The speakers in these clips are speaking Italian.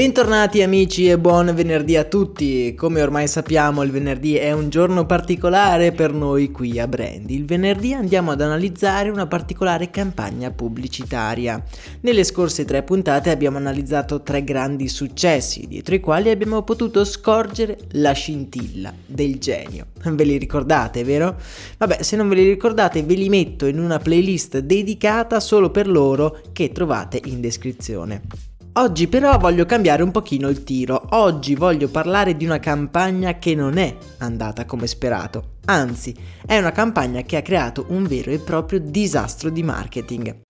Bentornati amici e buon venerdì a tutti. Come ormai sappiamo, il venerdì è un giorno particolare per noi qui a Brandy. Il venerdì andiamo ad analizzare una particolare campagna pubblicitaria. Nelle scorse tre puntate abbiamo analizzato tre grandi successi, dietro i quali abbiamo potuto scorgere la scintilla del genio. Ve li ricordate, vero? Vabbè, se non ve li ricordate, ve li metto in una playlist dedicata solo per loro che trovate in descrizione. Oggi però voglio cambiare un pochino il tiro. Oggi voglio parlare di una campagna che non è andata come sperato. Anzi, è una campagna che ha creato un vero e proprio disastro di marketing.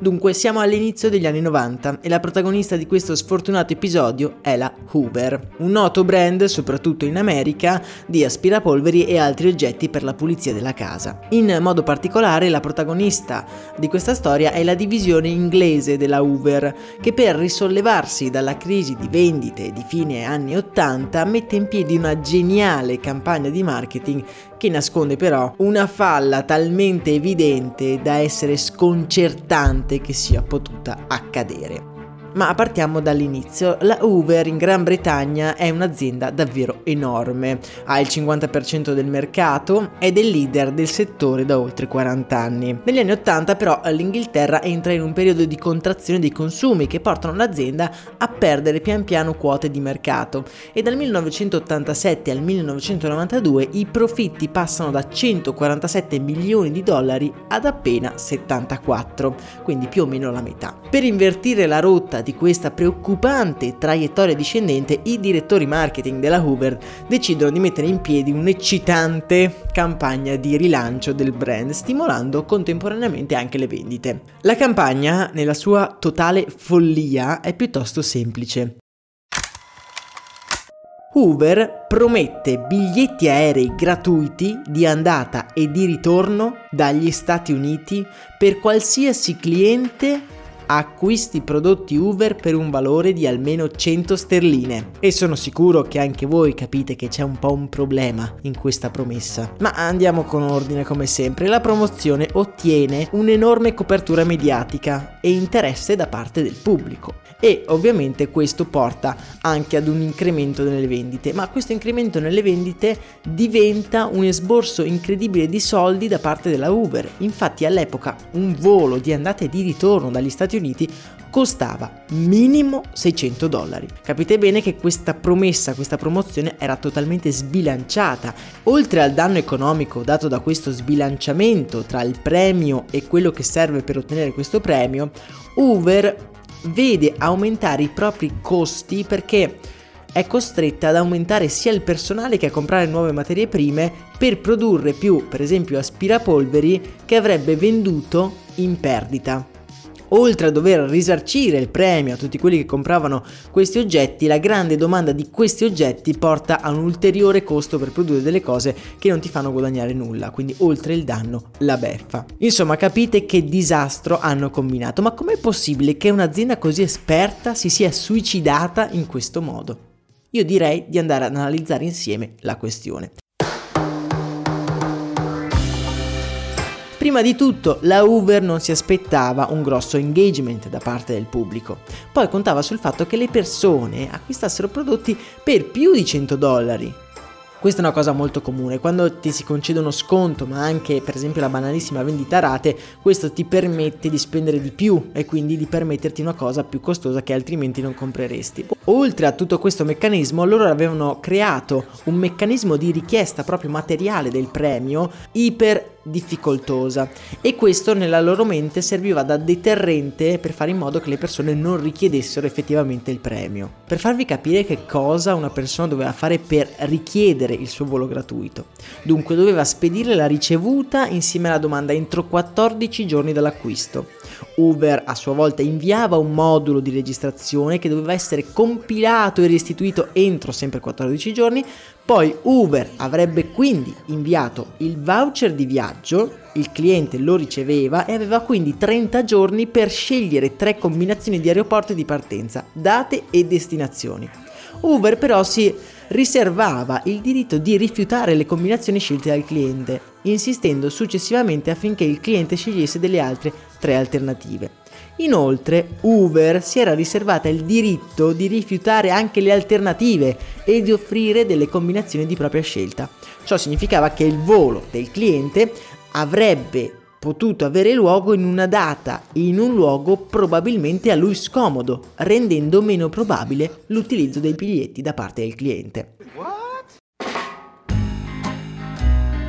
Dunque, siamo all'inizio degli anni 90 e la protagonista di questo sfortunato episodio è la Hoover, un noto brand, soprattutto in America, di aspirapolveri e altri oggetti per la pulizia della casa. In modo particolare, la protagonista di questa storia è la divisione inglese della Hoover, che per risollevarsi dalla crisi di vendite di fine anni 80 mette in piedi una geniale campagna di marketing che nasconde però una falla talmente evidente da essere sconcertante che sia potuta accadere. Ma partiamo dall'inizio. La Hoover in Gran Bretagna è un'azienda davvero enorme, ha il 50% del mercato ed è leader del settore da oltre 40 anni. Negli anni 80 però l'Inghilterra entra in un periodo di contrazione dei consumi che portano l'azienda a perdere pian piano quote di mercato e dal 1987 al 1992 i profitti passano da 147 milioni di dollari ad appena 74, quindi più o meno la metà. Per invertire la rotta di questa preoccupante traiettoria discendente, i direttori marketing della Hoover decidono di mettere in piedi un'eccitante campagna di rilancio del brand, stimolando contemporaneamente anche le vendite. La campagna, nella sua totale follia, è piuttosto semplice. Hoover promette biglietti aerei gratuiti di andata e di ritorno dagli Stati Uniti per qualsiasi cliente acquisti prodotti Uber per un valore di almeno 100 sterline. E sono sicuro che anche voi capite che c'è un po' un problema in questa promessa. Ma andiamo con ordine come sempre. La promozione ottiene un'enorme copertura mediatica e interesse da parte del pubblico e ovviamente questo porta anche ad un incremento nelle vendite, ma questo incremento nelle vendite diventa un esborso incredibile di soldi da parte della Uber. Infatti all'epoca un volo di andata e di ritorno dagli Stati Uniti costava minimo 600 dollari. Capite bene che questa promessa, questa promozione era totalmente sbilanciata. Oltre al danno economico dato da questo sbilanciamento tra il premio e quello che serve per ottenere questo premio, Uber vede aumentare i propri costi perché è costretta ad aumentare sia il personale che a comprare nuove materie prime per produrre più, per esempio, aspirapolveri che avrebbe venduto in perdita. Oltre a dover risarcire il premio a tutti quelli che compravano questi oggetti, la grande domanda di questi oggetti porta a un ulteriore costo per produrre delle cose che non ti fanno guadagnare nulla, quindi oltre il danno la beffa. Insomma, capite che disastro hanno combinato, ma com'è possibile che un'azienda così esperta si sia suicidata in questo modo? Io direi di andare ad analizzare insieme la questione. Prima di tutto, la Hoover non si aspettava un grosso engagement da parte del pubblico, poi contava sul fatto che le persone acquistassero prodotti per più di 100 dollari, questa è una cosa molto comune, quando ti si concede uno sconto, ma anche per esempio la banalissima vendita a rate, questo ti permette di spendere di più e quindi di permetterti una cosa più costosa che altrimenti non compreresti. Oltre a tutto questo meccanismo, loro avevano creato un meccanismo di richiesta proprio materiale del premio iper difficoltosa e questo nella loro mente serviva da deterrente per fare in modo che le persone non richiedessero effettivamente il premio. Per farvi capire che cosa una persona doveva fare per richiedere il suo volo gratuito. Dunque doveva spedire la ricevuta insieme alla domanda entro 14 giorni dall'acquisto. Uber a sua volta inviava un modulo di registrazione che doveva essere compilato e restituito entro sempre 14 giorni poi Uber avrebbe quindi inviato il voucher di viaggio, il cliente lo riceveva e aveva quindi 30 giorni per scegliere tre combinazioni di aeroporti di partenza, date e destinazioni. Uber però si riservava il diritto di rifiutare le combinazioni scelte dal cliente, insistendo successivamente affinché il cliente scegliesse delle altre tre alternative. Inoltre, Uber si era riservata il diritto di rifiutare anche le alternative e di offrire delle combinazioni di propria scelta. Ciò significava che il volo del cliente avrebbe potuto avere luogo in una data e in un luogo probabilmente a lui scomodo, rendendo meno probabile l'utilizzo dei biglietti da parte del cliente.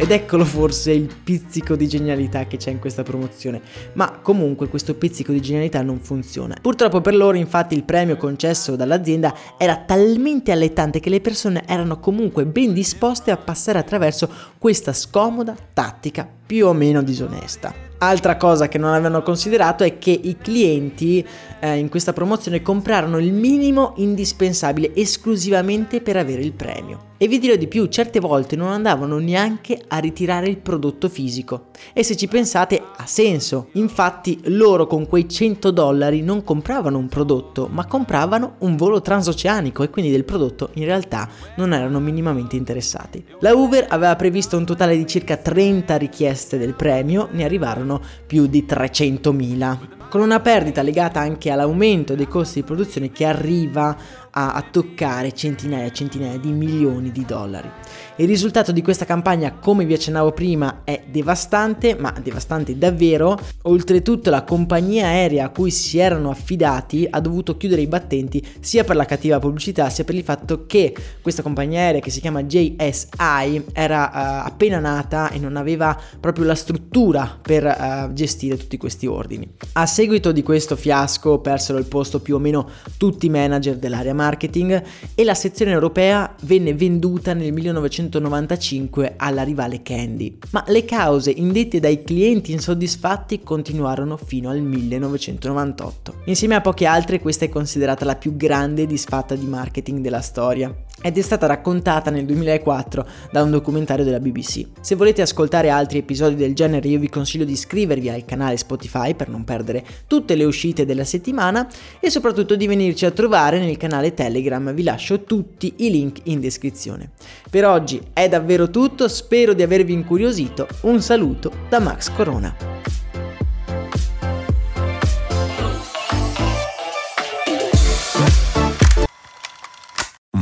Ed eccolo forse il pizzico di genialità che c'è in questa promozione. Ma comunque questo pizzico di genialità non funziona. Purtroppo per loro infatti il premio concesso dall'azienda era talmente allettante che le persone erano comunque ben disposte a passare attraverso questa scomoda tattica più o meno disonesta. Altra cosa che non avevano considerato è che i clienti eh, in questa promozione comprarono il minimo indispensabile esclusivamente per avere il premio. E vi dirò di più, certe volte non andavano neanche a ritirare il prodotto fisico. E se ci pensate ha senso. Infatti loro con quei 100 dollari non compravano un prodotto, ma compravano un volo transoceanico e quindi del prodotto in realtà non erano minimamente interessati. La Uber aveva previsto un totale di circa 30 richieste del premio, ne arrivarono più di 300.000 con una perdita legata anche all'aumento dei costi di produzione che arriva a, a toccare centinaia e centinaia di milioni di dollari. Il risultato di questa campagna, come vi accennavo prima, è devastante, ma devastante davvero. Oltretutto la compagnia aerea a cui si erano affidati ha dovuto chiudere i battenti sia per la cattiva pubblicità sia per il fatto che questa compagnia aerea che si chiama JSI era uh, appena nata e non aveva proprio la struttura per uh, gestire tutti questi ordini. A seguito di questo fiasco persero il posto più o meno tutti i manager dell'area marketing e la sezione europea venne venduta nel 1995 alla rivale Candy. Ma le cause indette dai clienti insoddisfatti continuarono fino al 1998. Insieme a poche altre questa è considerata la più grande disfatta di marketing della storia ed è stata raccontata nel 2004 da un documentario della BBC. Se volete ascoltare altri episodi del genere io vi consiglio di iscrivervi al canale Spotify per non perdere tutte le uscite della settimana e soprattutto di venirci a trovare nel canale Telegram, vi lascio tutti i link in descrizione. Per oggi è davvero tutto, spero di avervi incuriosito, un saluto da Max Corona.